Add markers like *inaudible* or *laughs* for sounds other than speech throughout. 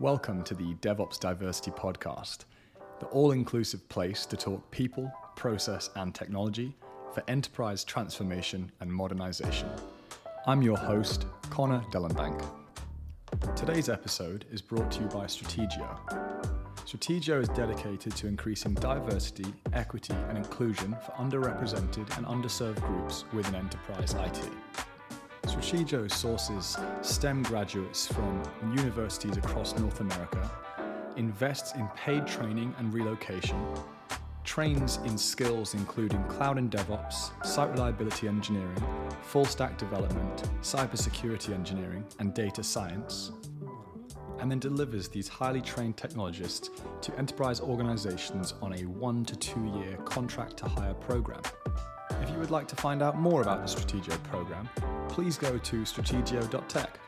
Welcome to the DevOps Diversity Podcast, the all inclusive place to talk people, process, and technology for enterprise transformation and modernization. I'm your host, Connor Dellenbank. Today's episode is brought to you by Strategio. Strategio is dedicated to increasing diversity, equity, and inclusion for underrepresented and underserved groups within enterprise IT. Strategio sources STEM graduates from universities across North America, invests in paid training and relocation, trains in skills including cloud and DevOps, site reliability engineering, full stack development, cybersecurity engineering, and data science, and then delivers these highly trained technologists to enterprise organizations on a one to two year contract to hire program. If you would like to find out more about the Strategio program, please go to strategio.tech.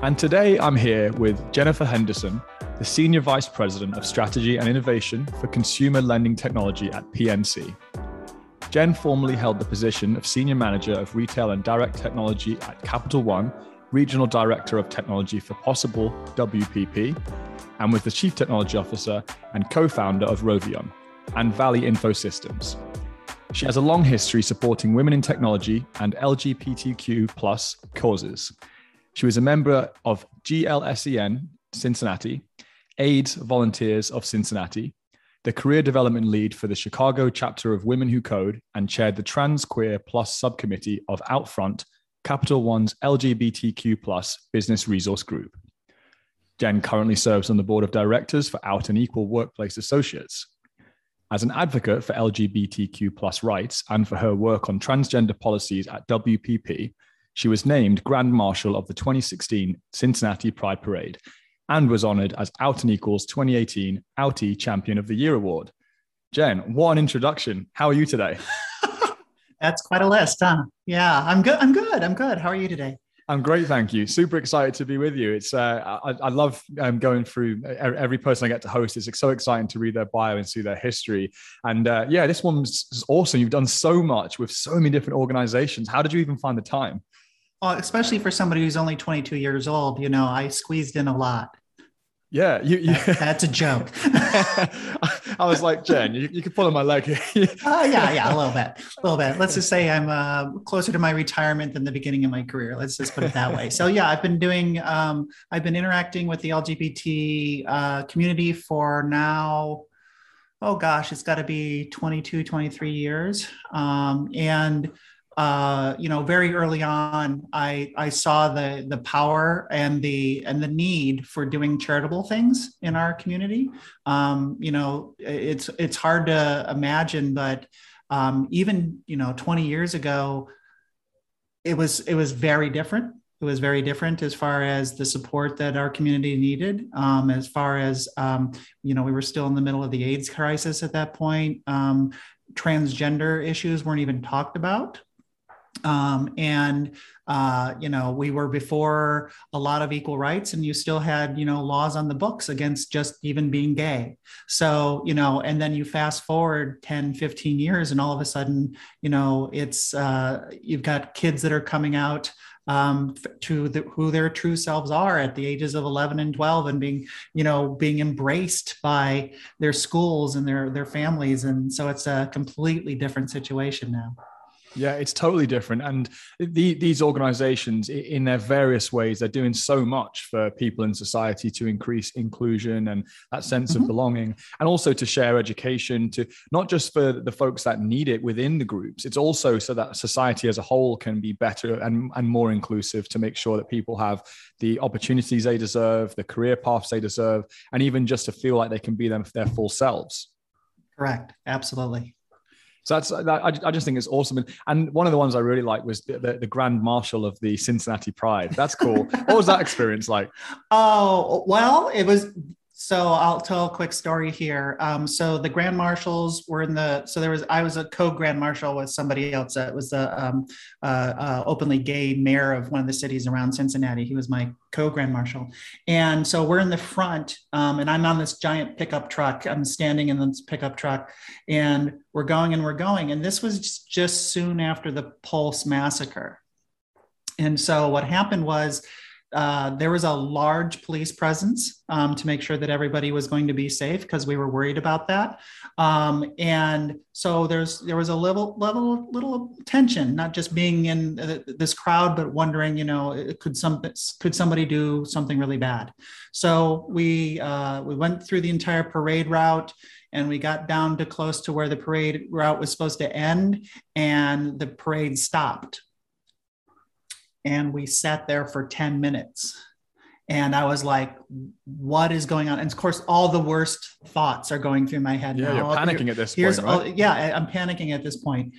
And today I'm here with Jennifer Henderson, the Senior Vice President of Strategy and Innovation for Consumer Lending Technology at PNC. Jen formerly held the position of Senior Manager of Retail and Direct Technology at Capital One, Regional Director of Technology for Possible WPP, and was the Chief Technology Officer and co founder of Rovion and Valley Info Systems. She has a long history supporting women in technology and LGBTQ plus causes. She was a member of GLSEN Cincinnati, AIDS Volunteers of Cincinnati, the career development lead for the Chicago chapter of Women Who Code, and chaired the Trans Queer Plus subcommittee of Outfront, Capital One's LGBTQ plus business resource group. Jen currently serves on the board of directors for Out and Equal Workplace Associates. As an advocate for LGBTQ plus rights and for her work on transgender policies at WPP, she was named Grand Marshal of the 2016 Cincinnati Pride Parade and was honored as Out and Equal's 2018 Outie Champion of the Year Award. Jen, what an introduction. How are you today? *laughs* That's quite a list, huh? Yeah, I'm good. I'm good. I'm good. How are you today? I'm great, thank you. Super excited to be with you. It's uh, I, I love um, going through every person I get to host. It's so exciting to read their bio and see their history. And uh, yeah, this one's awesome. You've done so much with so many different organizations. How did you even find the time? Well, especially for somebody who's only 22 years old, you know, I squeezed in a lot. Yeah, you, you... That, that's a joke. *laughs* I was like, Jen, you, you could pull on my leg. *laughs* oh yeah, yeah, a little bit, a little bit. Let's just say I'm uh, closer to my retirement than the beginning of my career. Let's just put it that way. So yeah, I've been doing, um, I've been interacting with the LGBT uh, community for now. Oh gosh, it's got to be 22, 23 years, um, and uh, you know, very early on, I I saw the the power and the and the need for doing charitable things in our community. Um, you know, it's it's hard to imagine, but um, even you know, 20 years ago, it was it was very different. It was very different as far as the support that our community needed. Um, as far as um, you know, we were still in the middle of the AIDS crisis at that point. Um, transgender issues weren't even talked about um, and uh, you know we were before a lot of equal rights and you still had you know laws on the books against just even being gay. So you know and then you fast forward 10 15 years and all of a sudden you know it's uh, you've got kids that are coming out um, to the, who their true selves are at the ages of 11 and 12 and being you know being embraced by their schools and their their families. And so it's a completely different situation now yeah, it's totally different. And the, these organizations, in their various ways, they're doing so much for people in society to increase inclusion and that sense mm-hmm. of belonging, and also to share education to not just for the folks that need it within the groups, it's also so that society as a whole can be better and, and more inclusive to make sure that people have the opportunities they deserve, the career paths they deserve, and even just to feel like they can be them their full selves. Correct. Absolutely. So that's that, I, I, just think it's awesome. And, one of the ones I really like was the, the, the Grand Marshal of the Cincinnati Pride. That's cool. what was that experience like? *laughs* Oh well, it was so I'll tell a quick story here. Um, so the grand marshals were in the. So there was I was a co-grand marshal with somebody else. That was a um, uh, uh, openly gay mayor of one of the cities around Cincinnati. He was my co-grand marshal, and so we're in the front, um, and I'm on this giant pickup truck. I'm standing in this pickup truck, and we're going and we're going. And this was just soon after the Pulse massacre. And so what happened was uh, there was a large police presence um, to make sure that everybody was going to be safe because we were worried about that. Um, and so there's there was a level level little tension, not just being in this crowd, but wondering, you know, could some could somebody do something really bad? So we uh, we went through the entire parade route and we got down to close to where the parade route was supposed to end and the parade stopped and we sat there for 10 minutes. And i was like what is going on? And of course all the worst thoughts are going through my head yeah now. you're panicking at this point right? all, yeah i'm panicking at this point.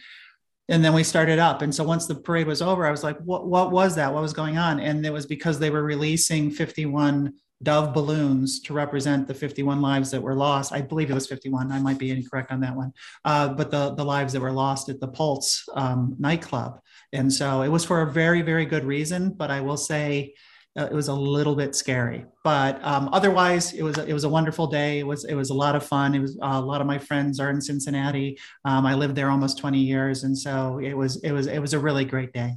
And then we started up. And so once the parade was over i was like what, what was that? What was going on? And it was because they were releasing 51 dove balloons to represent the 51 lives that were lost i believe it was 51 i might be incorrect on that one uh, but the, the lives that were lost at the pulse um, nightclub and so it was for a very, very good reason. But I will say uh, it was a little bit scary. But um, otherwise, it was it was a wonderful day. It was it was a lot of fun. It was uh, a lot of my friends are in Cincinnati. Um, I lived there almost 20 years, and so it was it was it was a really great day.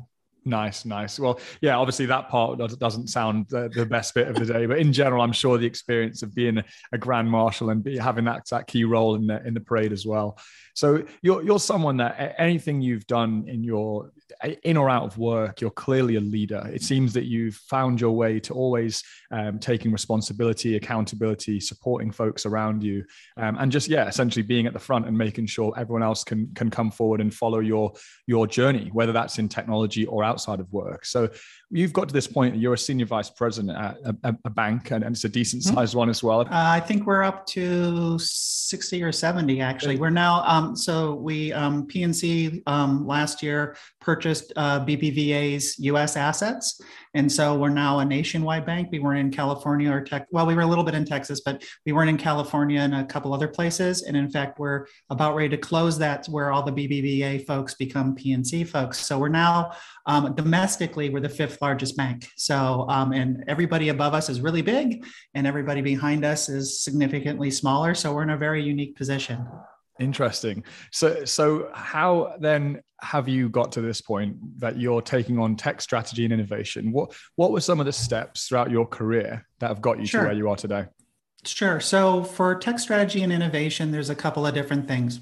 Nice, nice. Well, yeah, obviously that part doesn't sound the, the, best bit of the day, but in general, I'm sure the experience of being a grand marshal and be, having that, that key role in the in the parade as well. So you're you're someone that anything you've done in your in or out of work, you're clearly a leader. It seems that you've found your way to always um, taking responsibility, accountability, supporting folks around you, um, and just yeah, essentially being at the front and making sure everyone else can can come forward and follow your your journey, whether that's in technology or outside of work. So you've got to this point you're a senior vice president at a, a bank and, and, it's a decent mm-hmm. sized mm-hmm. one as well uh, i think we're up to 60 or 70 actually we're now um, so we um, pnc um, last year purchased uh, bbva's us assets and so we're now a nationwide bank. We weren't in California or tech. Well, we were a little bit in Texas, but we weren't in California and a couple other places. And in fact, we're about ready to close that where all the BBVA folks become PNC folks. So we're now um, domestically, we're the fifth largest bank. So, um, and everybody above us is really big and everybody behind us is significantly smaller. So we're in a very unique position. Interesting. So, so how then have you got to this point that you're taking on tech strategy and innovation? What what were some of the steps throughout your career that have got you sure. to where you are today? Sure. So, for tech strategy and innovation, there's a couple of different things.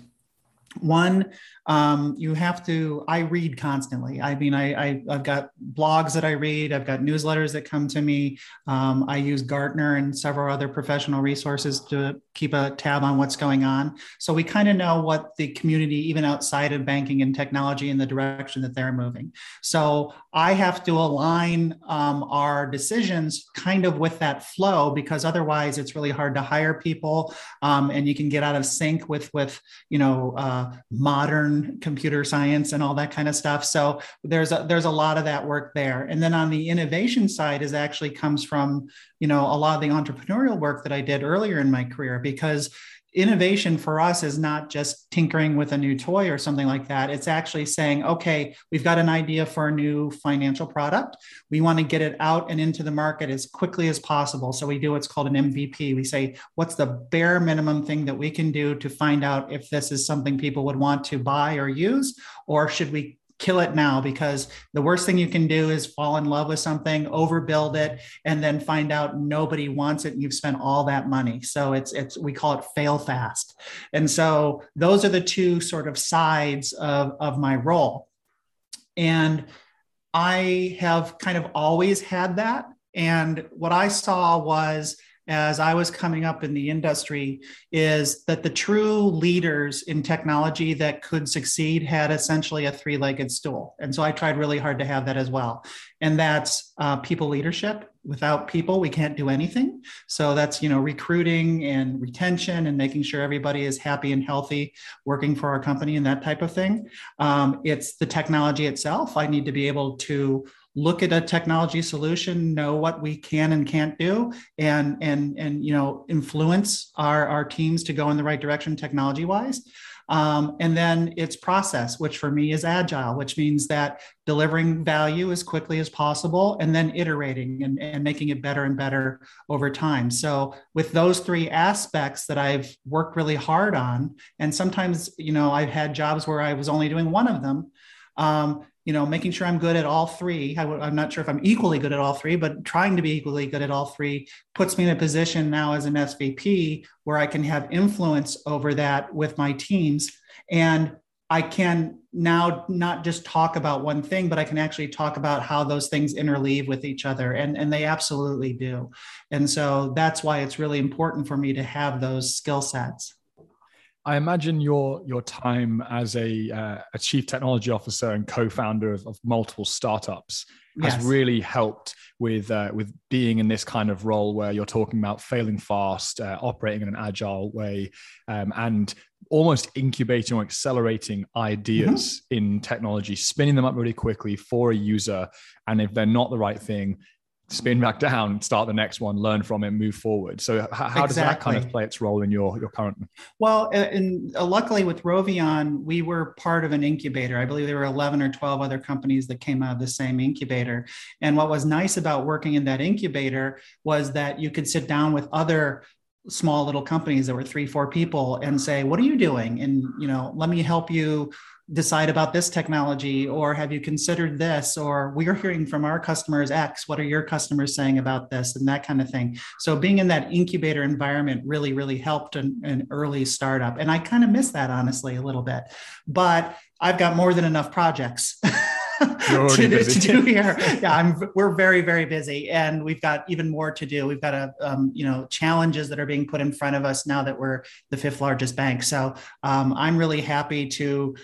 One, um, you have to i read constantly. I mean I, I have got blogs that i read. I've got newsletters that come to me. Um, i use gartner and several other professional resources to keep a tab on what's going on. So we kind of know what the community even outside of banking and technology in the direction that they're moving. So i have to align um, our decisions kind of with that flow because otherwise it's really hard to hire people. Um, and you can get out of sync with with you know uh, modern computer science and all that kind of stuff. So there's a, there's a lot of that work there. And then on the innovation side is actually comes from, you know, a lot of the entrepreneurial work that I did earlier in my career because innovation for us is not just tinkering with a new toy or something like that. It's actually saying, okay, we've got an idea for a new financial product. We want to get it out and into the market as quickly as possible. So we do what's called an MVP. We say, what's the bare minimum thing that we can do to find out if this is something people would want to buy or use, or should we kill it now because the worst thing you can do is fall in love with something overbuild it and then find out nobody wants it and you've spent all that money. So it's it's we call it fail fast. And so those are the two sort of sides of of my role. And i have kind of always had that. And what i saw was as I was coming up in the industry is that the true leaders in technology that could succeed had essentially a three legged stool. And so I tried really hard to have that as well. And that's uh, people leadership. Without people, we can't do anything. So that's, you know, recruiting and retention and making sure everybody is happy and healthy working for our company and that type of thing. Um, it's the technology itself. I need to be able to look at a technology solution, know what we can and can't do, and and and you know influence our our teams to go in the right direction technology wise. Um, and then it's process, which for me is agile, which means that delivering value as quickly as possible and then iterating and, and making it better and better over time. So with those three aspects that I've worked really hard on, and sometimes, you know, I've had jobs where I was only doing one of them. Um, you know, making sure I'm good at all three. I w- I'm not sure if I'm equally good at all three, but trying to be equally good at all three puts me in a position now as an SVP where I can have influence over that with my teams. And I can now not just talk about one thing, but I can actually talk about how those things interleave with each other. And, and they absolutely do. And so that's why it's really important for me to have those skill sets. I imagine your your time as a uh, a chief technology officer and co-founder of, of multiple startups has yes. really helped with uh, with being in this kind of role where you're talking about failing fast, uh, operating in an agile way, um, and almost incubating or accelerating ideas mm-hmm. in technology, spinning them up really quickly for a user, and if they're not the right thing, spin back down, start the next one, learn from it, move forward. So how, how exactly. does that kind of play its role in your, your current? Well, and uh, luckily with Rovion, we were part of an incubator. I believe there were 11 or 12 other companies that came out of the same incubator. And what was nice about working in that incubator was that you could sit down with other small little companies that were three, four people and say, what are you doing? And, you know, let me help you decide about this technology or have you considered this or we're hearing from our customers x what are your customers saying about this and that kind of thing so being in that incubator environment really really helped an, an early startup and i kind of miss that honestly a little bit but i've got more than enough projects *laughs* to, to, do here. Yeah, I'm. We're very, very busy, and we've got even more to do. We've got a, um, you know, challenges that are being put in front of us now that we're the fifth largest bank. So um, I'm really happy to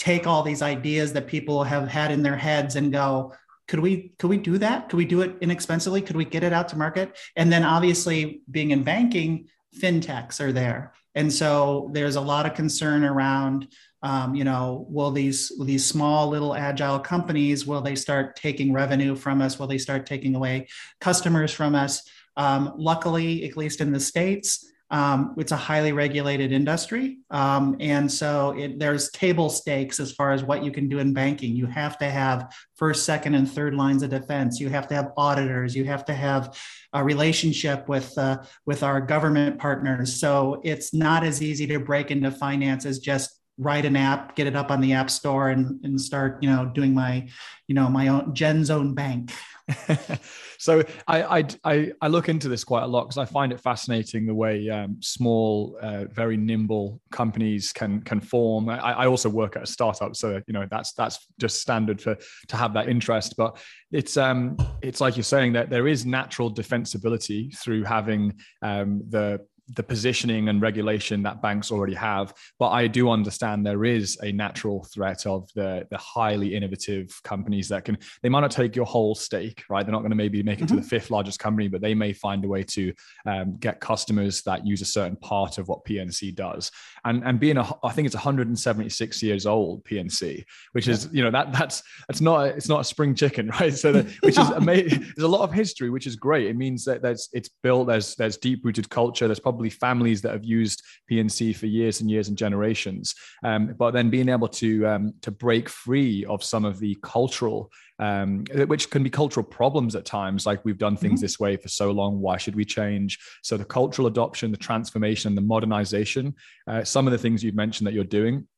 take all these ideas that people have had in their heads and go could we could we do that? Could we do it inexpensively? Could we get it out to market? And then obviously being in banking fintechs are there. And so there's a lot of concern around um, you know will these these small little agile companies will they start taking revenue from us? Will they start taking away customers from us? Um, luckily at least in the states um, it's a highly regulated industry. Um, and so it, there's table stakes as far as what you can do in banking. You have to have first, second, and third lines of defense. You have to have auditors. You have to have a relationship with, uh, with our government partners. So it's not as easy to break into finance as just write an app, get it up on the app store and, and start, you know, doing my, you know, my own Jen's own bank. *laughs* so I, I, I look into this quite a lot because I find it fascinating the way um, small, uh, very nimble companies can can form. I, I, also work at a startup, so you know that's that's just standard for to have that interest. But it's um it's like you're saying that there is natural defensibility through having um, the the positioning and regulation that banks already have. But I do understand there is a natural threat of the, the highly innovative companies that can, they might not take your whole stake, right? They're not going to maybe make it mm-hmm. to the fifth largest company, but they may find a way to um, get customers that use a certain part of what PNC does. And, and being, a, I think it's 176 years old, PNC, which is, you know, that that's, that's not, it's not a spring chicken, *laughs* right? So that, which is amazing. There's a lot of history, which is great. It means that there's, it's built, there's, there's deep rooted culture. There's probably probably families that have used PNC for years and years and generations. Um, but then being able to um, to break free of some of the cultural, um, which can be cultural problems at times, like we've done things mm-hmm. this way for so long. Why should we change? So the cultural adoption, the transformation, the modernization, uh, some of the things you've mentioned that you're doing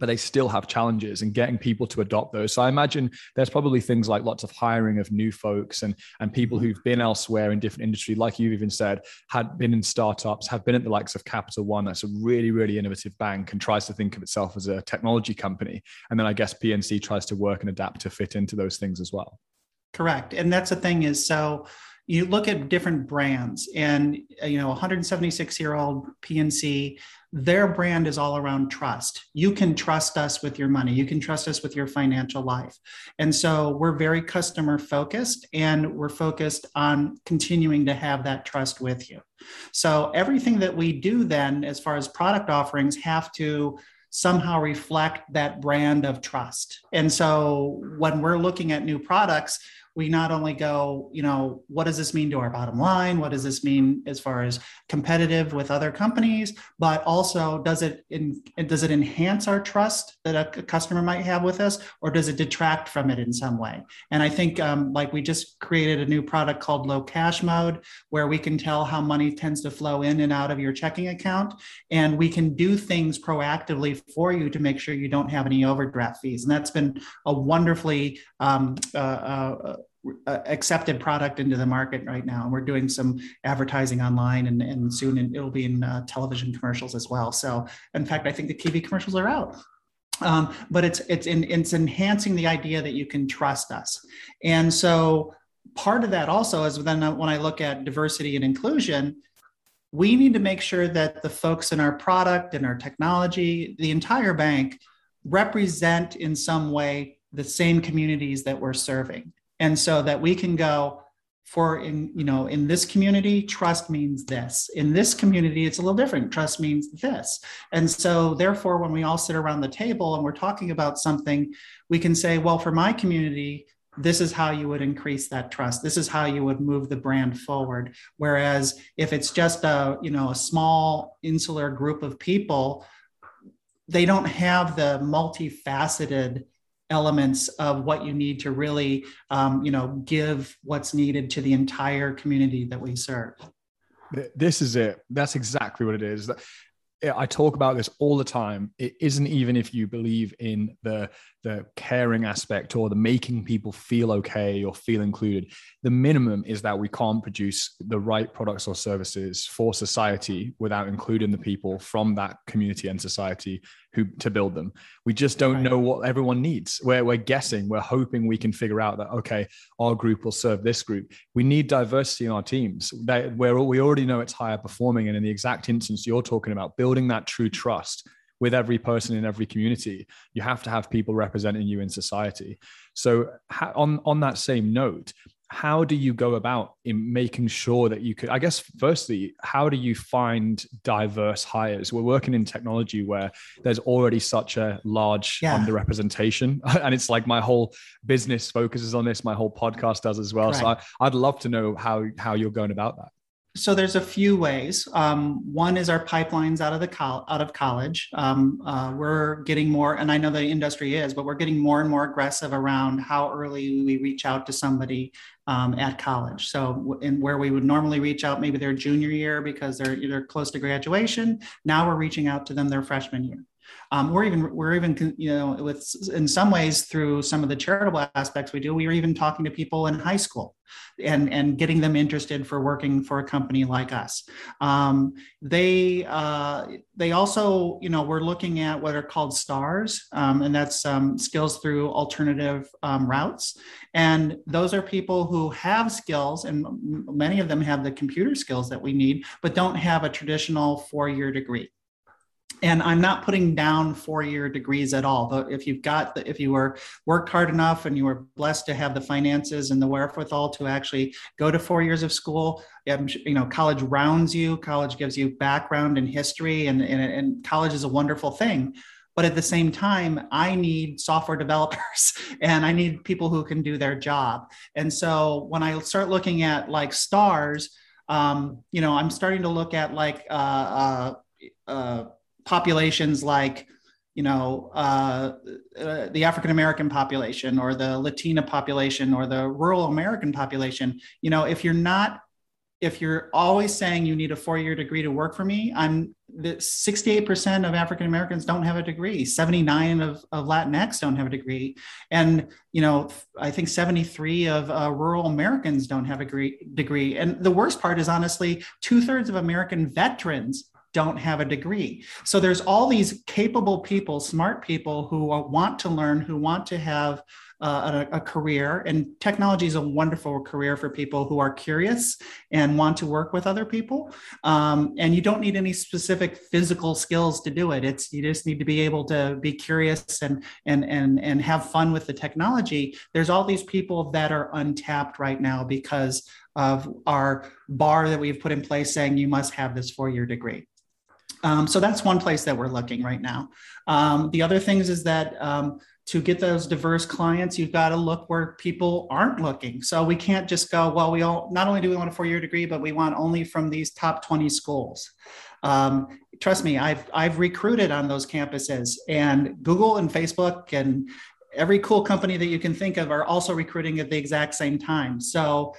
but they still have challenges in getting people to adopt those. So I imagine there's probably things like lots of hiring of new folks and and people who've been elsewhere in different industry, like you've even said, had been in startups, have been at the likes of Capital One. That's a really really innovative bank and tries to think of itself as a technology company. And then I guess PNC tries to work and adapt to fit into those things as well. Correct, and that's the thing is so you look at different brands and you know 176 year old pnc their brand is all around trust. You can trust us with your money. You can trust us with your financial life. And so we're very customer focused and we're focused on continuing to have that trust with you. So everything that we do then as far as product offerings have to somehow reflect that brand of trust. And so when we're looking at new products, we not only go, you know, what does this mean to our bottom line? What does this mean as far as competitive with other companies? But also, does it in, does it enhance our trust that a customer might have with us, or does it detract from it in some way? And I think, um, like we just created a new product called Low Cash Mode, where we can tell how money tends to flow in and out of your checking account, and we can do things proactively for you to make sure you don't have any overdraft fees. And that's been a wonderfully um, uh, uh, uh, accepted product into the market right now. And we're doing some advertising online and, and soon it'll be in uh, television commercials as well. So in fact, I think the TV commercials are out. Um, but it's it's in, it's enhancing the idea that you can trust us. And so part of that also is then when I look at diversity and inclusion, we need to make sure that the folks in our product and our technology, the entire bank, represent in some way the same communities that we're serving and so that we can go for in you know in this community trust means this. In this community it's a little different. Trust means this. And so therefore when we all sit around the table and we're talking about something we can say well for my community this is how you would increase that trust. This is how you would move the brand forward. Whereas if it's just a you know a small insular group of people they don't have the multifaceted elements of what you need to really um, you know give what's needed to the entire community that we serve. This is it. That's exactly what it is. I talk about this all the time. It isn't even if you believe in the the caring aspect or the making people feel okay or feel included. The minimum is that we can't produce the right products or services for society without including the people from that community and society who to build them. We just don't right. know what everyone needs. We're, we're guessing, we're hoping we can figure out that, okay, our group will serve this group. We need diversity in our teams that where we already know it's higher performing. And in the exact instance you're talking about, building that true trust with every person in every community you have to have people representing you in society so on on that same note how do you go about in making sure that you could i guess firstly how do you find diverse hires we're working in technology where there's already such a large yeah. underrepresentation *laughs* and it's like my whole business focuses on this my whole podcast does as well Correct. so I, i'd love to know how how you're going about that so there's a few ways. Um, one is our pipelines out of the col- out of college. Um, uh, we're getting more, and I know the industry is, but we're getting more and more aggressive around how early we reach out to somebody um, at college. So, in where we would normally reach out maybe their junior year because they're either close to graduation, now we're reaching out to them their freshman year. Um, we're even we're even you know with in some ways through some of the charitable aspects we do we are even talking to people in high school and and getting them interested for working for a company like us. Um, they uh, they also you know we're looking at what are called stars um, and that's um, skills through alternative um, routes. And those are people who have skills and many of them have the computer skills that we need but don't have a traditional four-year degree and i'm not putting down four year degrees at all but if you've got the, if you were worked hard enough and you were blessed to have the finances and the wherewithal to actually go to four years of school you know college rounds you college gives you background and history and, and, and college is a wonderful thing. But at the same time i need software developers *laughs* and i need people who can do their job. And so when i start looking at like stars um, you know i'm starting to look at like uh, uh, uh, populations like you know uh, uh, the african american population or the latina population or the rural american population you know if you're not if you're always saying you need a four-year degree to work for me i'm the 68% of african americans don't have a degree. 79 of, of latinx don't have a degree. And you know i think 73 of uh, rural americans don't have a degree, degree. And the worst part is honestly two-thirds of american veterans don't have a degree. So there's all these capable people, smart people who want to learn, who want to have uh, a, a, career. And technology is a wonderful career for people who are curious and want to work with other people. Um, and you don't need any specific physical skills to do it. It's you just need to be able to be curious and and and and have fun with the technology. There's all these people that are untapped right now because of our bar that we've put in place saying you must have this four-year degree. Um, so that's one place that we're looking right now. Um, the other things is that um, to get those diverse clients, you've got to look where people aren't looking. So we can't just go, well, we all not only do we want a four-year degree, but we want only from these top 20 schools. Um, trust me, I've I've recruited on those campuses, and Google and Facebook and every cool company that you can think of are also recruiting at the exact same time. So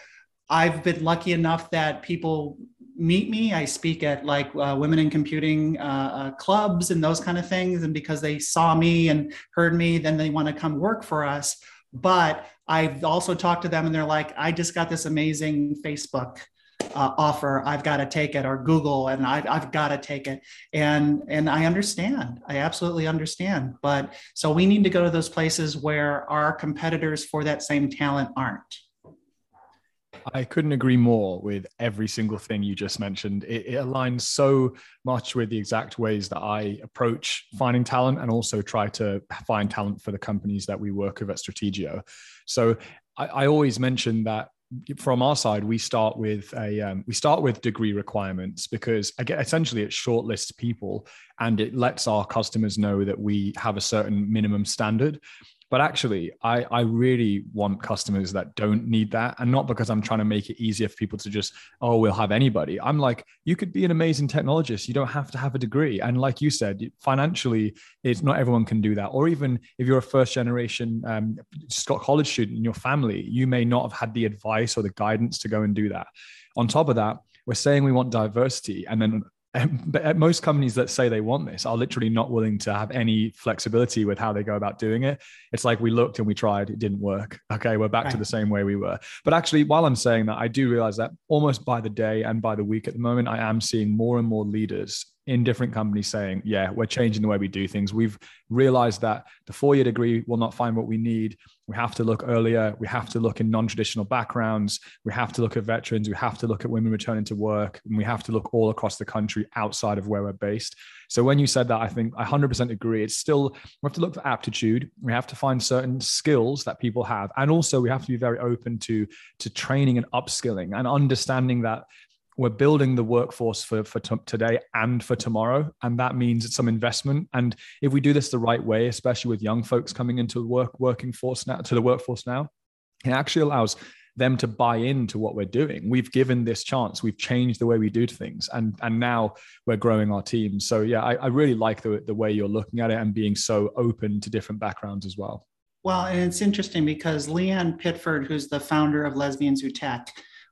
I've been lucky enough that people meet me. I speak at like uh, women in computing uh, uh, clubs and those kind of things. And because they saw me and heard me, then they want to come work for us. But I've also talked to them and they're like, I just got this amazing Facebook uh, offer. I've got to take it, or Google, and I, I've got to take it. And and I understand. I absolutely understand. But so we need to go to those places where our competitors for that same talent aren't. I couldn't agree more with every single thing you just mentioned. It, it, aligns so much with the exact ways that I approach finding talent and also try to find talent for the companies that we work with at Strategio. So I, I always mention that from our side, we start with a um, we start with degree requirements because again, essentially it shortlists people and it lets our customers know that we have a certain minimum standard. But actually, I, I really want customers that don't need that. And not because I'm trying to make it easier for people to just, oh, we'll have anybody. I'm like, you could be an amazing technologist. You don't have to have a degree. And like you said, financially, it's not everyone can do that. Or even if you're a first generation um, college student in your family, you may not have had the advice or the guidance to go and do that. On top of that, we're saying we want diversity and then but at most companies that say they want this are literally not willing to have any flexibility with how they go about doing it. It's like we looked and we tried, it didn't work. *laughs* Okay, we're back right. to the same way we were. But actually, while I'm saying that, I do realize that almost by the day and by the week at the moment, I am seeing more and more leaders in different companies saying, yeah, we're changing the way we do things. We've realized that the four year degree will not find what we need. We have to look earlier. We have to look in non traditional backgrounds. We have to look at veterans. We have to look at women returning to work. And we have to look all across the country outside of where we're based. So when you said that, I think I 100% agree. It's still, we have to look for aptitude. We have to find certain skills that people have. And also, we have to be very open to, to training and upskilling and understanding that we're building the workforce for, for t- today and for tomorrow. And that means it's some investment. And if we do this the right way, especially with young folks coming into the work working force now to the workforce now, it actually allows them to buy into what we're doing. We've given this chance. We've changed the way we do things, and and now we're growing our team. So yeah, I, I really like the the way you're looking at it and being so open to different backgrounds as well. Well, and it's interesting because Leanne Pittsford, who's the founder of Lesbians Who Tech,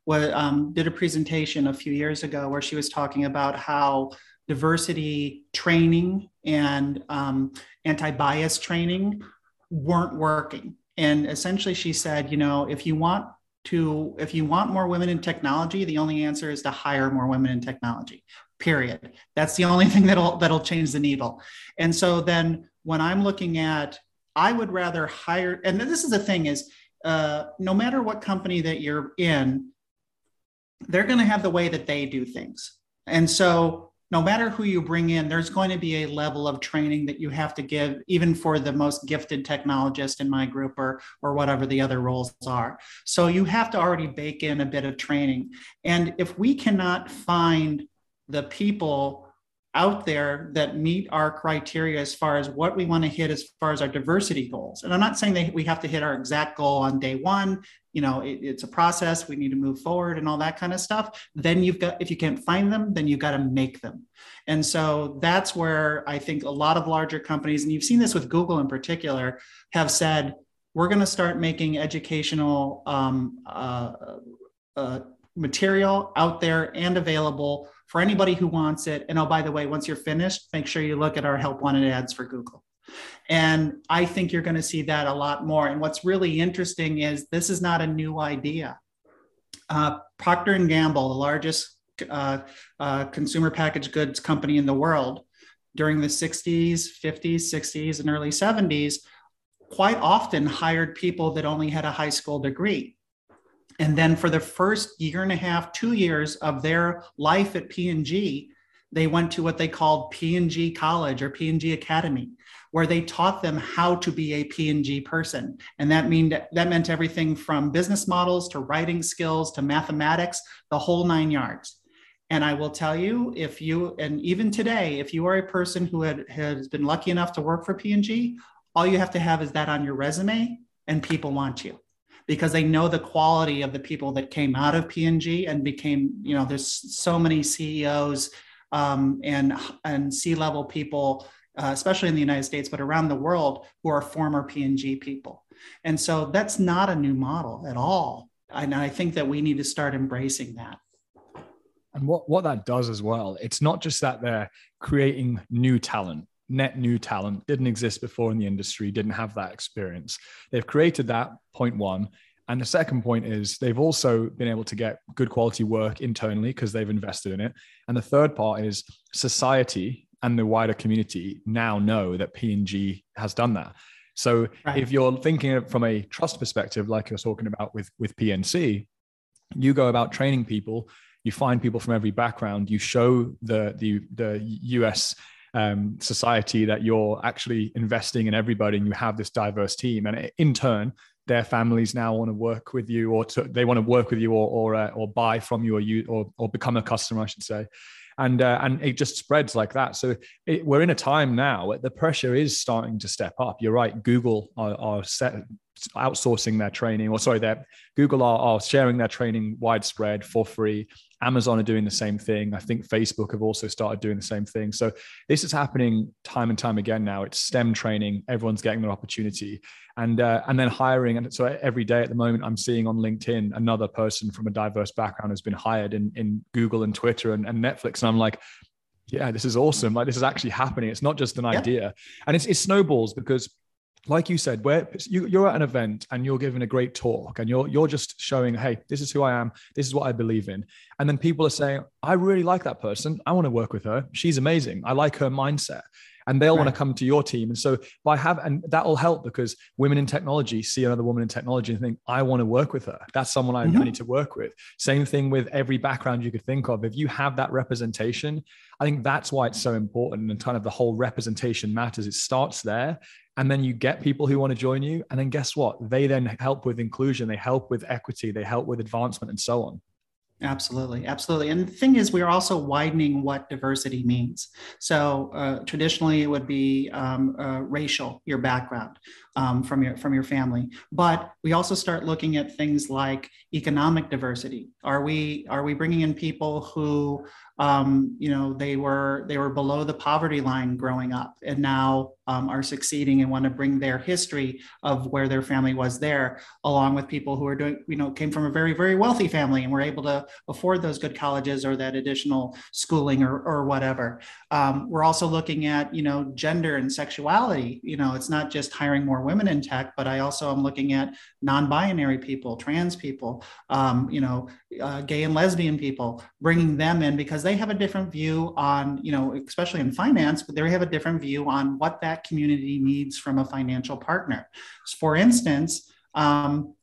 um, did a presentation a few years ago where she was talking about how diversity training and um, anti-bias training weren't working. And essentially she said you know if you want to if you want more women in technology the only answer is to hire more women in technology period. That's the only *laughs* thing that'll that'll change the needle. And so then when i'm looking at i would rather hire and this is the thing is uh, no matter what company that you're in they're going to have the way that they do things. And so, no matter who you bring in, there's going to be a level of training that you have to give, even for the most gifted technologist in my group or, or whatever the other roles are. So, you have to already bake in a bit of training. And if we cannot find the people out there that meet our criteria as far as what we want to hit as far as our diversity goals. And I'm not saying that we have to hit our exact goal on day one. You know, it, it's a process. We need to move forward and all that kind of stuff. Then you've got, if you can't find them, then you've got to make them. And so that's where I think a lot of larger companies, and you've seen this with Google in particular, have said, we're going to start making educational um, uh, uh, material out there and available for anybody who wants it. And oh, by the way, once you're finished, make sure you look at our help wanted ads for Google. And I think you're going to see that a lot more. And what's really interesting is this is not a new idea. Uh, Procter and Gamble, the largest uh, uh, consumer packaged goods company in the world, during the 60s, 50s, 60s, and early 70s, quite often hired people that only had a high school degree. And then for the first year and a half, two years of their life at P&G, they went to what they called P&G College or P&G Academy, where they taught them how to be a P&G person. And that mean that meant everything from business models to writing skills to mathematics, the whole nine yards. And I will tell you, if you, and even today, if you are a person who had, has been lucky enough to work for P&G, all you have to have is that on your resume and people want you because they know the quality of the people that came out of P&G became, you know, there's so many CEOs um, and, and C-level people, uh, especially in the United States, but around the world who are former P&G people. And so that's not a new model at all. And I think that we need to start embracing that. And what, what that does as well, it's not just that they're creating new talent, net new talent didn't exist before in the industry, didn't have that experience. They've created that, point one. And the second point is they've also been able to get good quality work internally because they've invested in it. And the third part is society and the wider community now know that P&G has done that. So right. if you're thinking from a trust perspective, like you're talking about with, with PNC, you go about training people, you find people from every background, you show the, the, the US um, society that you're actually investing in everybody and you have this diverse team. And in turn, their families now want to work with you or to, they want to work with you or, or, uh, or buy from you or you or, or become a customer, I should say. And, uh, and it just spreads like that. So it, we're in a time now where the pressure is starting to step up. You're right. Google are, are set, outsourcing their training, or sorry, their Google are, are sharing their training widespread for free. Amazon are doing the same thing. I think Facebook have also started doing the same thing. So this is happening time and time again now. It's STEM training. Everyone's getting their opportunity, and uh, and then hiring. And so every day at the moment, I'm seeing on LinkedIn another person from a diverse background has been hired in in Google and Twitter and, and Netflix, and I'm like. Yeah, this is awesome. Like this is actually happening. It's not just an idea. And it's, it snowballs because like you said, where you, are at an event and you're giving a great talk and you're you're just showing, hey, this is who I am, this is what I believe in, and then people are saying, I really like that person, I want to work with her, she's amazing, I like her mindset, and they'll right. want to come to your team. And so by have and that will help because women in technology see another woman in technology and think, I want to work with her. That's someone I, mm-hmm. I need to work with. Same thing with every background you could think of. If you have that representation, I think that's why it's so important and kind of the whole representation matters. It starts there and then you get people who want to join you and then guess what they then help with inclusion they help with equity they help with advancement and so on Absolutely, absolutely. And the thing is, we are also widening what diversity means. So uh, traditionally, it would be um, uh, racial, your background um, from your from your family. But we also start looking at things like economic diversity. Are we are we bringing in people who um, you know they were they were below the poverty line growing up and now um, are succeeding and want to bring their history of where their family was there along with people who are doing you know came from a very very wealthy family and were able to afford those good colleges or that additional schooling or, or whatever. Um, we're also looking at you know gender and sexuality. You know it's not just hiring more women in tech but i also am looking at non-binary people trans people um, you know uh, gay and lesbian people bringing them in because they have a different view on, you know, especially in finance, but they have a different view on what that community needs from a financial partner. So For instance, um,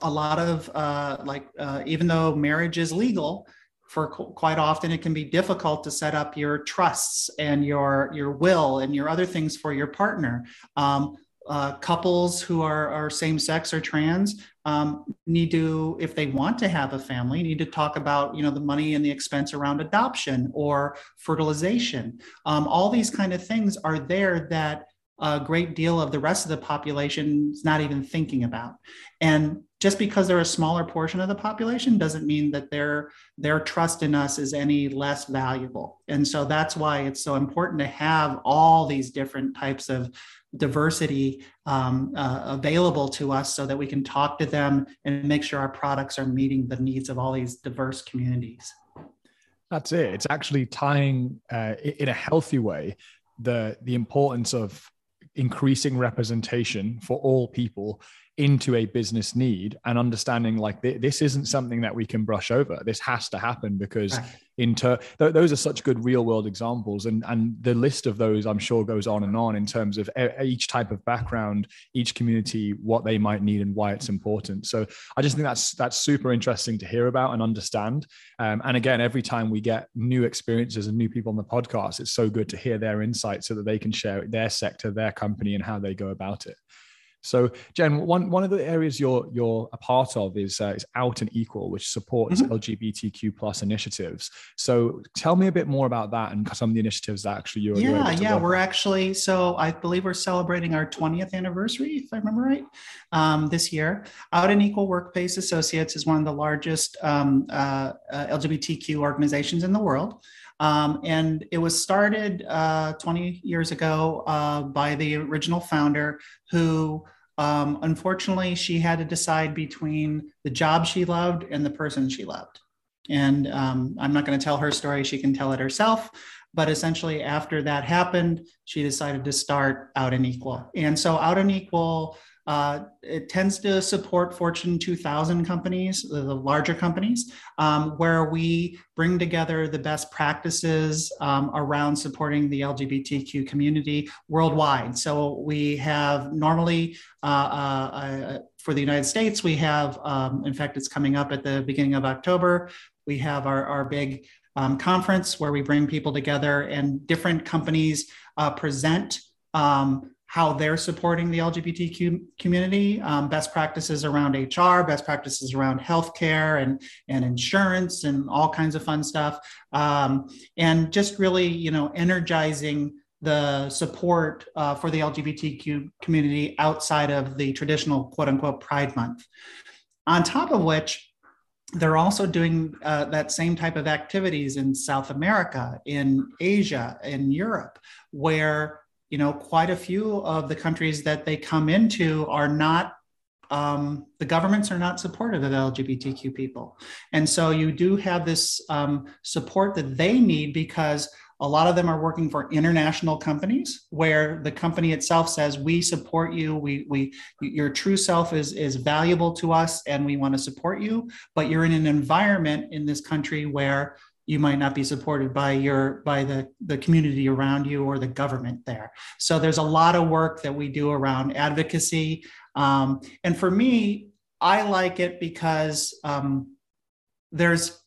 a lot of uh, like, uh, even though marriage is legal, for quite often it can be difficult to set up your trusts and your your will and your other things for your partner. Um, uh, couples who are, are same sex or trans um, need to, if they want to have a family, need to talk about you know the money and the expense around adoption or fertilization. Um, all these kind of things are there that a great deal of the rest of the population is not even thinking about. And just because they're a smaller portion of the population doesn't mean that their their trust in us is any less valuable. And so that's why it's so important to have all these different types of diversity um, uh, available to us so that we can talk to them and make sure our products are meeting the needs of all these diverse communities. That's it. It's actually tying uh, in a healthy way the the importance of increasing representation for all people into a business need and understanding like th- this isn't something that we can brush over. This has to happen because right. into th- those are such good real world examples and and the list of those i'm sure goes on and on in terms of e- each type of background each community what they might need and why it's important. So i just think that's that's super interesting to hear about and understand. Um, and again every time we get new experiences and new people on the podcast it's so good to hear their insights so that they can share their sector their company and how they go about it So, Jen, one, one of the areas you're you're a part of is uh, is Out and Equal, which supports mm-hmm. LGBTQ plus initiatives. So, tell me a bit more about that and some of the initiatives that actually you're. Yeah, yeah, we're actually so I believe we're celebrating our 20th anniversary, if I remember right, um, this year. Out and Equal Workplace Associates is one of the largest um, uh, uh, LGBTQ organizations in the world. Um, and it was started uh, 20 years ago uh, by the original founder who um, unfortunately she had to decide between the job she loved and the person she loved. And um, I'm not going to tell her story, she can tell it herself. But essentially, after that happened, she decided to start Out and Equal. And so, Out and Equal uh, it tends to support Fortune 2000 companies, the, larger companies, um, where we bring together the best practices um, around supporting the LGBTQ community worldwide. So we have normally uh, uh, uh, for the United States, we have, um, in fact, it's coming up at the beginning of October. We have our, our big um, conference where we bring people together and different companies uh, present um, how they're supporting the LGBTQ community, um, best practices around HR, best practices around healthcare and, and insurance and all kinds of fun stuff. Um, and just really, you know, energizing the support uh, for the LGBTQ community outside of the traditional quote unquote Pride Month. On top of which, they're also doing uh, that same type of activities in South America, in Asia, in Europe, where you know, quite a few of the countries that they come into are not um, the governments are not supportive of LGBTQ people. And so you do have this um, support that they need because a lot of them are working for international companies where the company itself says, we support you. We, we, your true self is, is valuable to us and we want to support you. But you're in an environment in this country where you might not be supported by your by the the community around you or the government there. So there's a lot of work that we do around advocacy. Um, and for me i like it because um, there's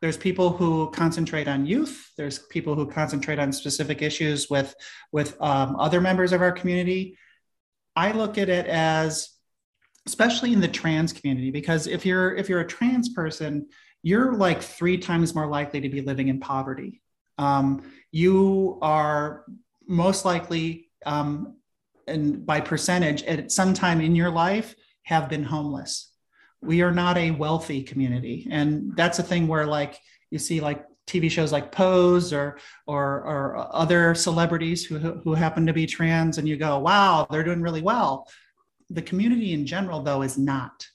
there's people who concentrate on youth. There's people who concentrate on specific issues with with um, other members of our community. I look at it as especially in the trans community because if you're if you're a trans person you're like three times more likely to be living in poverty. Um, you are most likely, um, and by percentage, at some time in your life, have been homeless. We are not a wealthy community, and that's a thing where like you see like TV shows like Pose or or, or other celebrities who who happen to be trans, and you go, wow, they're doing really well. The community in general, though, is not.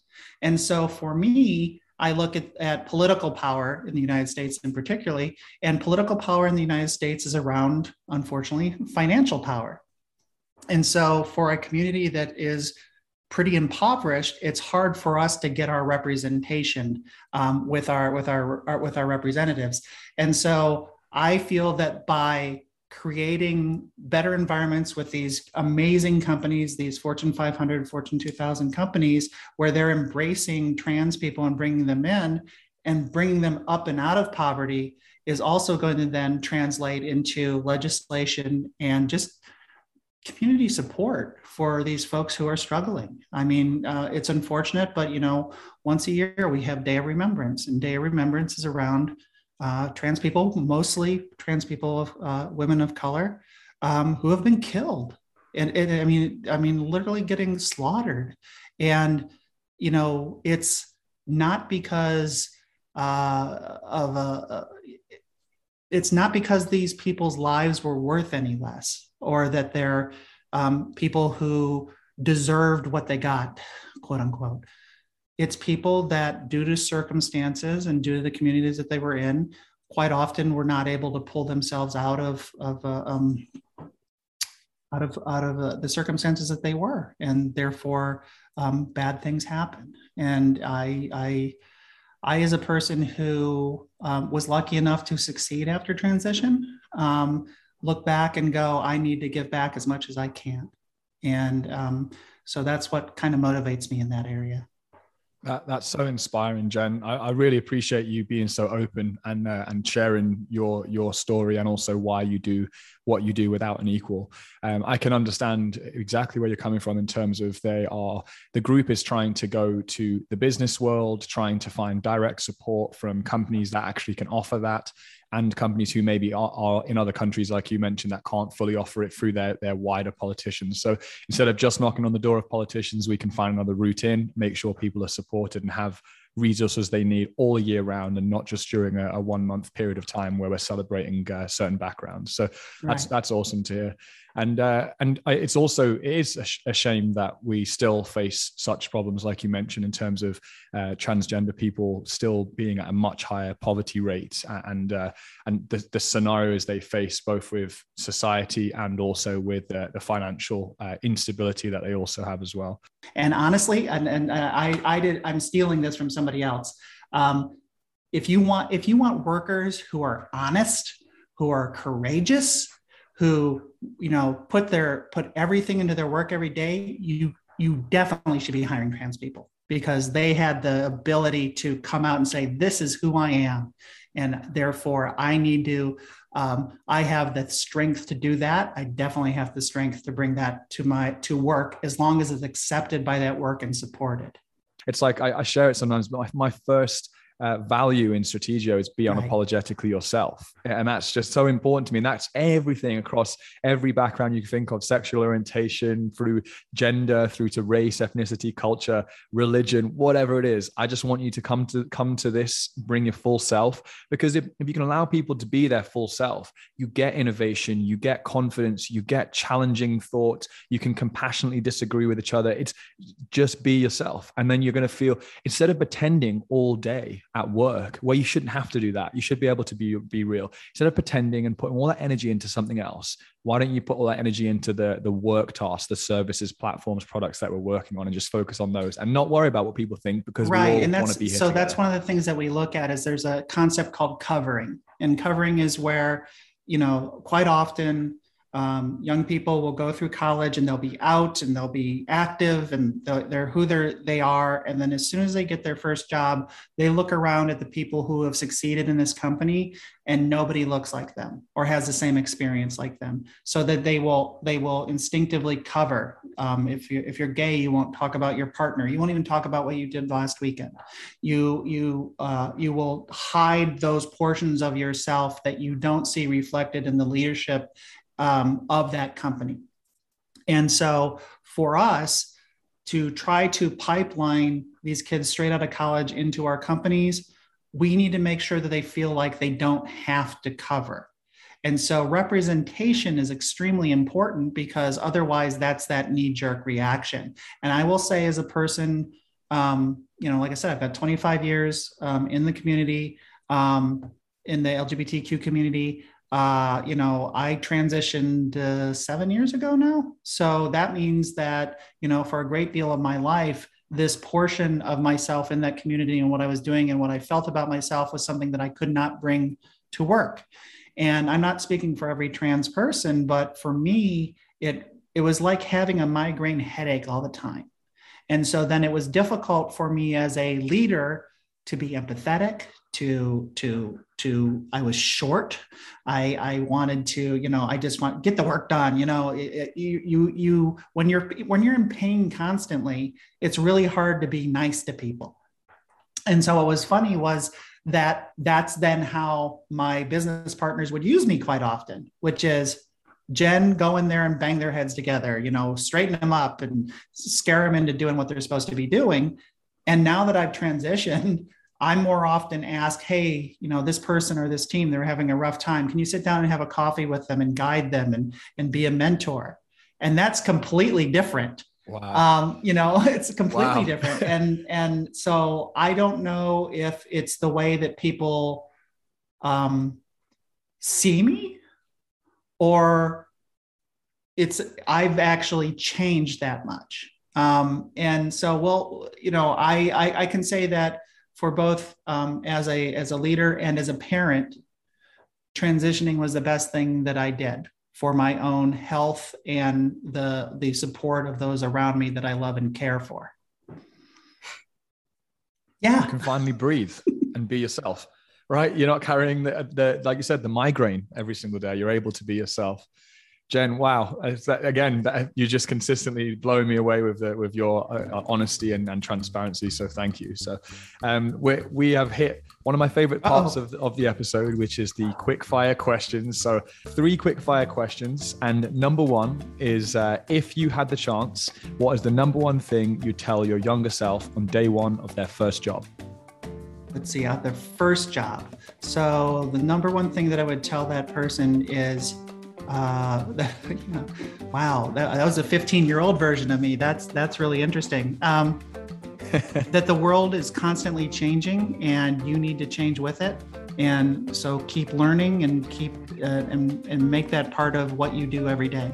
And so for me, I look at, at political power in the United States in particularly, and political power in the United States is around, unfortunately, financial power. And so for a community that is pretty impoverished, it's hard for us to get our representation um, with our with our, our with our representatives. And so I feel that by creating better environments with these amazing companies, these Fortune 500, Fortune 2000 companies, where they're embracing trans people and bringing them in and bringing them up and out of poverty is also going to then translate into legislation and just community support for these folks who are struggling. I mean, uh, it's unfortunate, but you know, once a year we have Day of Remembrance, and Day of Remembrance is around uh, trans people, mostly trans people of uh, women of color, um, who have been killed, and, and, I mean, I mean, literally getting slaughtered, and you know, it's not because uh, of a, it's not because these people's lives were worth any less, or that they're um, people who deserved what they got, quote unquote. It's people that, due to circumstances and due to the communities that they were in, quite often were not able to pull themselves out of of uh, um, out of out of uh, the circumstances that they were, and therefore um, bad things happen. And I I I, as a person who um, was lucky enough to succeed after transition, um, look back and go, I need to give back as much as I can. And um, so that's what kind of motivates me in that area. That, that's so inspiring, Jen. I, I, really appreciate you being so open and uh, and sharing your your story and also why you do what you do with Out & Equal. Um, I can understand exactly where you're coming from in terms of they are the group is trying to go to the business world, trying to find direct support from companies that actually can offer that, and companies who maybe are, are, in other countries, like you mentioned, that can't fully offer it through their, their wider politicians. So instead of just knocking on the door of politicians, we can find another route in, make sure people are supported and have resources they need all year round and not just during a, a one month period of time where we're celebrating uh, certain backgrounds. So that's right. that's awesome to hear and uh, and it's also it is a, sh- a, shame that we still face such problems like you mentioned in terms of uh, transgender people still being at a much higher poverty rate. And uh, and the, the, scenarios they face both with society and also with the financial uh, instability that they also have as well. And honestly and, and uh, I, I did i'm stealing this from somebody else. Um, if you want if you want workers who are honest who are courageous who you know put their put everything into their work every day you you definitely should be hiring trans people because they had the ability to come out and say this is who i am and therefore i need to um, i have the strength to do that. I definitely have the strength to bring that to my to work as long as it's accepted by that work and supported. It's like i, I share it sometimes but my, my first uh, value in Strategio is be unapologetically yourself. And that's just so important to me. And that's everything across every background you can think of sexual orientation, through gender, through to race, ethnicity, culture, religion, whatever it is. I just want you to come to come to this, bring your full self. Because if, if you can allow people to be their full self, you get innovation, you get confidence, you get challenging thought, you can compassionately disagree with each other. It's just be yourself. And then you're going to feel instead of pretending all day at work where you shouldn't have to do that. You should be able to be be real. Instead of pretending and putting all that energy into something else, why don't you put all that energy into the the work tasks, the services, platforms, products that we're working on and just focus on those and not worry about what people think because right. and that's, so together. that's one of the things that we look at is there's a concept called covering. And covering is where, you know, quite often um, young people will go through college and they'll be out and they'll be active and they're who they're, they are. And then as soon as they get their first job, they look around at the people who have succeeded in this company and nobody looks like them or has the same experience like them. So that they will they will instinctively cover. Um, if you if you're gay, you won't talk about your partner. You won't even talk about what you did last weekend. You you uh, you will hide those portions of yourself that you don't see reflected in the leadership um, of that company. And so for us to try to pipeline these kids straight out of college into our companies, we need to make sure that they feel like they don't have to cover. And so representation is extremely important because otherwise that's that knee jerk reaction. And I will say, as a person, um, you know, like I said, I've got 25 years um, in the community, um, in the LGBTQ community uh, you know, I transitioned uh, seven years ago now. So that means that, you know, for a great deal of my life, this portion of myself in that community and what I was doing and what I felt about myself was something that I could not bring to work. And I'm not speaking for every trans person, but for me, it it was like having a migraine headache all the time. And so then it was difficult for me as a leader to be empathetic, to to to i was short. I i wanted to you know i just want get the work done you know it, it, you you you when you're when you're in pain constantly it's really hard to be nice to people. And so what was funny was that that's then how my business partners would use me quite often which is jen go in there and bang their heads together you know straighten them up and scare them into doing what they're supposed to be doing. And now that i've transitioned I'm more often asked, hey, you know, this person or this team, they're having a rough time. Can you sit down and have a coffee with them and guide them and, and be a mentor? And that's completely different. Wow. Um, you know, *laughs* it's completely wow. different. *laughs* And and so I don't know if it's the way that people um, see me or it's I've actually changed that much. Um, and so, well, you know, I, I, I can say that for both um, as a as a leader and as a parent transitioning was the best thing that i did for my own health and the the support of those around me that i love and care for Yeah. You can finally breathe and be yourself, right? You're not carrying the, the, like you said, the migraine every single day. You're able to be yourself. Jen, wow! That, again, that, you just consistently blowing me away with the, with your uh, honesty and, and, transparency. So thank you. So um, we we have hit one of my favorite parts of, of the episode, which is the quick fire questions. So three quick fire questions, and number one is uh, if you had the chance, what is the number one thing you tell your younger self on day one of their first job? Let's see, out their first job. So the number one thing that I would tell that person is uh, *laughs* you know, wow, that, that, was a 15 year old version of me. That's that's really interesting. Um, *laughs* that the world is constantly changing, and you need to change with it. And so keep learning and keep uh, and and make that part of what you do every day.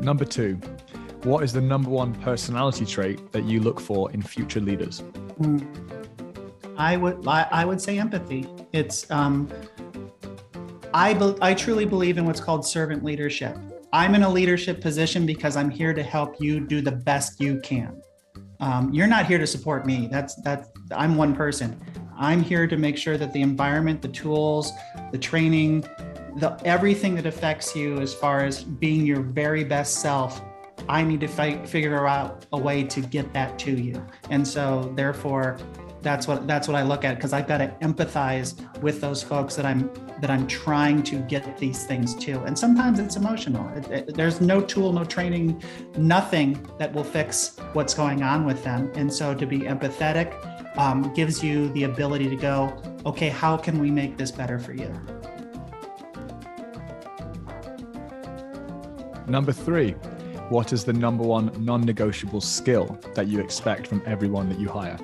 Number two, what is the number one personality trait that you look for in future leaders? Mm. I would I, I would say empathy. It's um, I be, I truly believe in what's called servant leadership. I'm in a leadership position because I'm here to help you do the best you can. Um, you're not here to support me. That's that's I'm one person. I'm here to make sure that the environment, the tools, the training, the everything that affects you as far as being your very best self I need to fight, figure out a way to get that to you. And so therefore that's what that's what I look at because I've got to empathize with those folks that I'm that I'm trying to get these things to. And sometimes it's emotional. It, it, there's no tool, no training, nothing that will fix what's going on with them. And so to be empathetic um, gives you the ability to go, okay, how can we make this better for you? Number three, what is the number one non negotiable skill that you expect from everyone that you hire?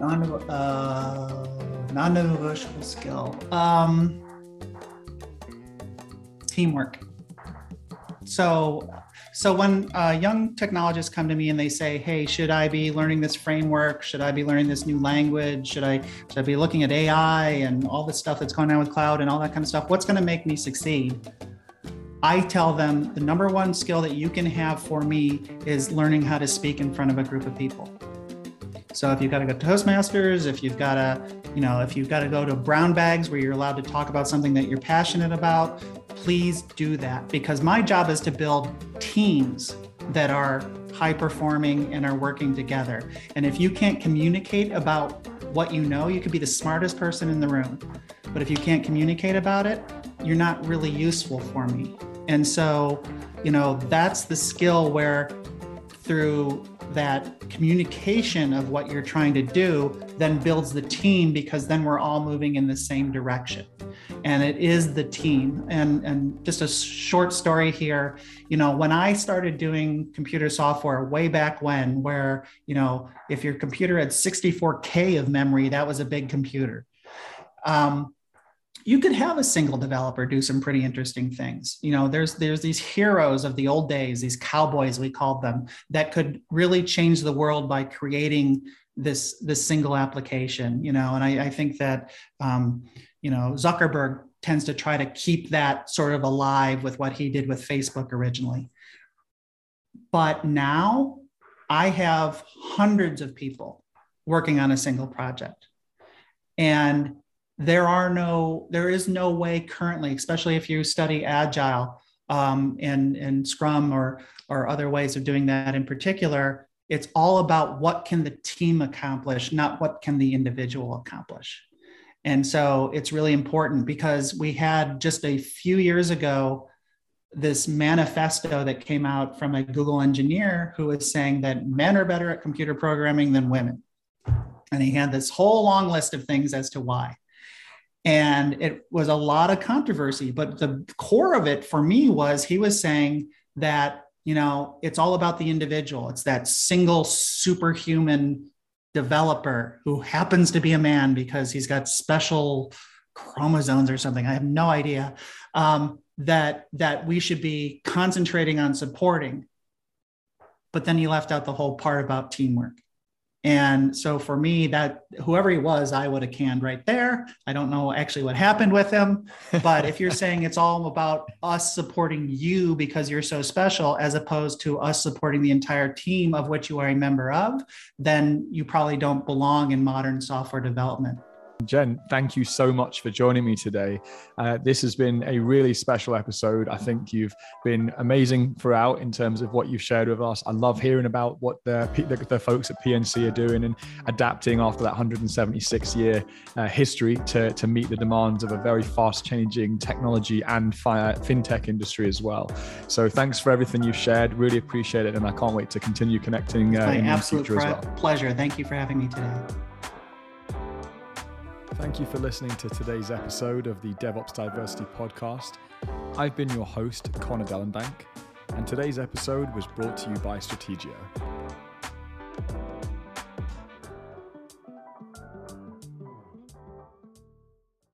Non uh, non-negotiable skill. Um, teamwork. So, so when uh, young technologists come to me and they say, "Hey, should I be learning this framework? Should I be learning this new language? Should I should I be looking at AI and all the stuff that's going on with cloud and all that kind of stuff? What's going to make me succeed?" I tell them the number one skill that you can have for me is learning how to speak in front of a group of people. So if you've got to go to Toastmasters, if you've got to, you know, if you've got to go to brown bags where you're allowed to talk about something that you're passionate about, please do that because my job is to build teams that are high performing and are working together. And if you can't communicate about what you know, you could be the smartest person in the room. But if you can't communicate about it, you're not really useful for me. And so, you know, that's the skill where through that communication of what you're trying to do then builds the team because then we're all moving in the same direction. And it is the team. And and just a short story here you know when i started doing computer software way back when where you know if your computer had 64k of memory that was a big computer. Um, you could have a single developer do some pretty interesting things. You know there's there's these heroes of the old days these cowboys we called them that could really change the world by creating this this single application you know? And i, I think that um, you know zuckerberg tends to try to keep that sort of alive with what he did with facebook originally. But now i have hundreds of people working on a single project. And there are no there is no way currently especially if you study agile um, and and scrum or or other ways of doing that in particular it's all about what can the team accomplish not what can the individual accomplish. And so it's really important because we had just a few years ago this manifesto that came out from a google engineer who was saying that men are better at computer programming than women. And he had this whole long list of things as to why and it was a lot of controversy. But the core of it for me was he was saying that, you know, it's all about the individual. It's that single superhuman developer who happens to be a man because he's got special chromosomes or something. I have no idea. Um, that that we should be concentrating on supporting. But then he left out the whole part about teamwork. And so for me, that whoever he was, I would have canned right there. I don't know actually what happened with him. But if you're saying it's all about us supporting you because you're so special, as opposed to us supporting the entire team of which you are a member of, then you probably don't belong in modern software development. Jen, thank you so much for joining me today. Uh, this has been a really special episode. I think you've been amazing throughout in terms of what you've shared with us. I love hearing about what the, the, the folks at PNC are doing and adapting after that 176 year uh, history to, to meet the demands of a very fast changing technology and fi- fintech industry as well. So thanks for everything you've shared. Really appreciate it. And I can't wait to continue connecting uh, in the future as well. pleasure. Thank you for having me today. Thank you for listening to today's episode of the DevOps Diversity Podcast. I've been your host, Connor Dellenbank, and today's episode was brought to you by Strategio.